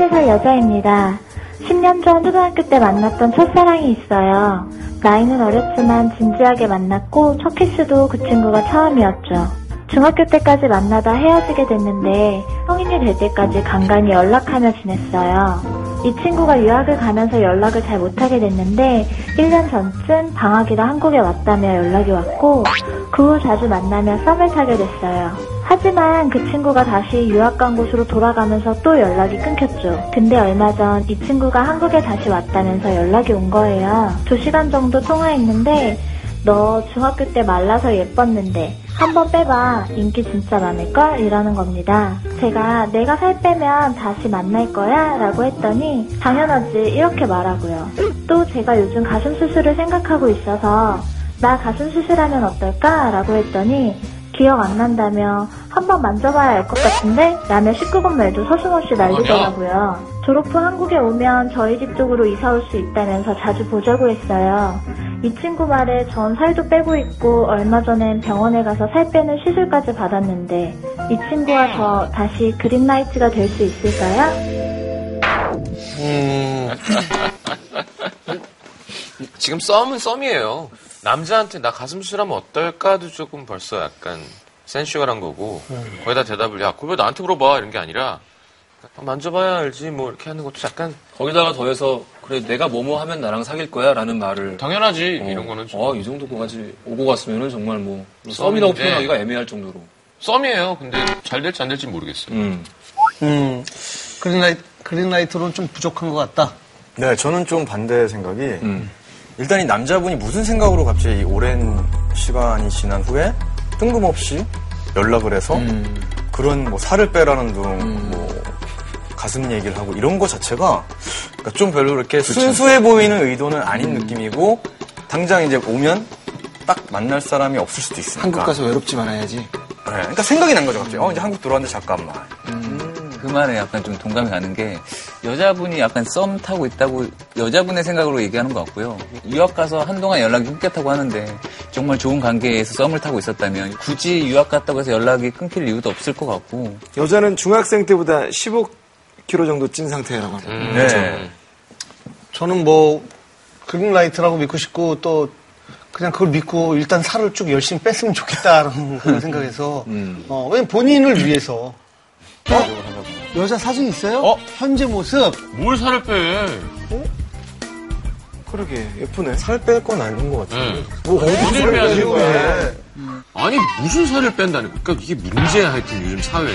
23살 여자입니다. 10년 전 초등학교 때 만났던 첫사랑이 있어요. 나이는 어렸지만 진지하게 만났고 첫 키스도 그 친구가 처음이었죠. 중학교 때까지 만나다 헤어지게 됐는데 성인이 될 때까지 간간히 연락하며 지냈어요. 이 친구가 유학을 가면서 연락을 잘 못하게 됐는데 1년 전쯤 방학이라 한국에 왔다며 연락이 왔고 그 후 자주 만나며 썸을 타게 됐어요. 하지만 그 친구가 다시 유학 간 곳으로 돌아가면서 또 연락이 끊겼죠. 근데 얼마 전 이 친구가 한국에 다시 왔다면서 연락이 온 거예요. 2시간 정도 통화했는데 너 중학교 때 말라서 예뻤는데 한번 빼봐 인기 진짜 많을걸 이러는 겁니다. 제가 내가 살 빼면 다시 만날 거야 라고 했더니 당연하지 이렇게 말하고요. 또 제가 요즘 가슴 수술을 생각하고 있어서 나 가슴 수술하면 어떨까 라고 했더니 기억 안 난다며 한번 만져봐야 알 것 같은데? 라며 19금 말도 서슴없이 날리더라고요. 졸업 후 한국에 오면 저희 집 쪽으로 이사 올 수 있다면서 자주 보자고 했어요. 이 친구 말에 전 살도 빼고 있고 얼마 전엔 병원에 가서 살 빼는 시술까지 받았는데 이 친구와 저 다시 그린라이트가 될 수 있을까요? 음. 지금 썸은 썸이에요. 남자한테 나 가슴 수술하면 어떨까도 조금 벌써 약간 센슈얼한 거고 거기다 대답을 야 그걸 왜 나한테 물어봐 이런 게 아니라 아, 만져봐야 알지 뭐 이렇게 하는 것도 약간 거기다가 더해서 그래 내가 뭐뭐 하면 나랑 사귈 거야라는 말을 당연하지 어, 이런 거는 좀 어, 이 정도까지 오고 갔으면은 정말 뭐 썸이라고 썸인데. 표현하기가 애매할 정도로. 썸이에요. 근데 잘 될지 안 될지 모르겠어요. 음. 음, 그린라이트, 그린라이트로는 좀 부족한 것 같다. 네, 저는 좀 반대 생각이 음. 일단 이 남자분이 무슨 생각으로 갑자기 이 오랜 시간이 지난 후에 뜬금없이 연락을 해서 음. 그런 뭐 살을 빼라는 둥, 뭐 가슴 얘기를 하고 이런 거 자체가 그러니까 좀 별로 이렇게 순수해 보이는 의도는 아닌 느낌이고 당장 이제 오면 딱 만날 사람이 없을 수도 있으니까. 한국 가서 외롭지 말아야지. 네, 그러니까 생각이 난 거죠 갑자기. 어 이제 한국 들어왔는데 잠깐만. 그 말에 약간 좀 동감이 가는 게 여자분이 약간 썸 타고 있다고 여자분의 생각으로 얘기하는 것 같고요. 유학 가서 한동안 연락이 끊겼다고 하는데 정말 좋은 관계에서 썸을 타고 있었다면 굳이 유학 갔다고 해서 연락이 끊길 이유도 없을 것 같고 여자는 중학생 때보다 15kg 정도 찐 상태라고 합니다. 음. 네. 저는 뭐, 그린라이트라고 믿고 싶고, 또, 그냥 그걸 믿고 일단 살을 쭉 열심히 뺐으면 좋겠다라는 그런 생각에서, 어, 왜냐면 본인을 위해서. 어? 여자 사진 있어요? 어? 현재 모습. 뭘 살을 빼? 그러게 예쁘네. 살 뺄 건 아닌 것 같아요. 네. 뭐 어디 어딜 빼야 되는 왜? 거야? 아니 무슨 살을 뺀다니까 그러니까 이게 문제야 하여튼 요즘 사회는.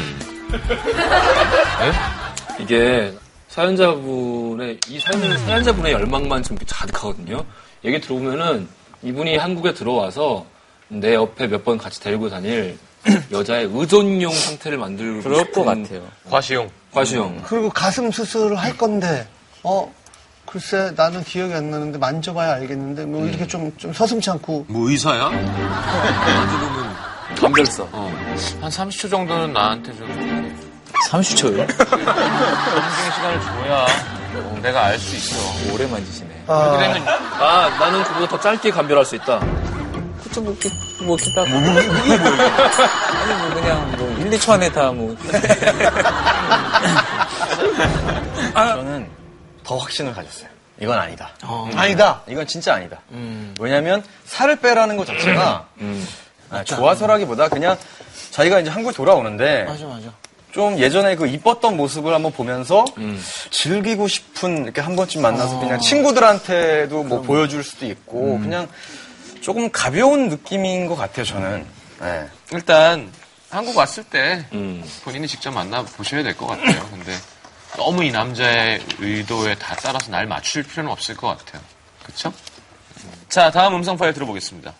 이게 사연자분의 이 사연 사연자분의 열망만 좀 가득하거든요. 얘기 들어보면은 이분이 한국에 들어와서 내 옆에 몇 번 같이 데리고 다닐 여자의 의존용 상태를 만들고 그럴 것 싶은 같아요. 과시용. 과시형. 그리고 가슴 수술을 할 건데, 어, 글쎄, 나는 기억이 안 나는데 만져봐야 알겠는데, 뭐 이렇게 좀, 좀 서슴치 않고. 뭐 의사야? 감별사. 어, 한 30초 정도는 나한테 좀 30초요? 정중의 시간을 줘야 어, 내가 알 수 있어. 오래 만지시네. 그렇게 되면 아 나는 그보다 더 짧게 감별할 수 있다. 그쵸, 뭐, 이렇게, 뭐, 이렇게 딱. 아니, 뭐, 그냥, 뭐, 1, 2초 안에 다, 뭐. 저는 더 확신을 가졌어요. 이건 아니다. 아니다. 이건 진짜 아니다. 왜냐면 살을 빼라는 것 자체가 아, 좋아서라기보다 그냥 자기가 이제 한국에 돌아오는데 맞아, 맞아. 좀 예전에 그 이뻤던 모습을 한번 보면서 즐기고 싶은 이렇게 한 번쯤 만나서 그냥 친구들한테도 뭐 보여줄 수도 있고 그냥 조금 가벼운 느낌인 것 같아요 저는. 네. 일단 한국 왔을 때 음. 본인이 직접 만나 보셔야 될 것 같아요. 근데 너무 이 남자의 의도에 다 따라서 날 맞출 필요는 없을 것 같아요. 그렇죠? 자, 다음 음성 파일 들어보겠습니다.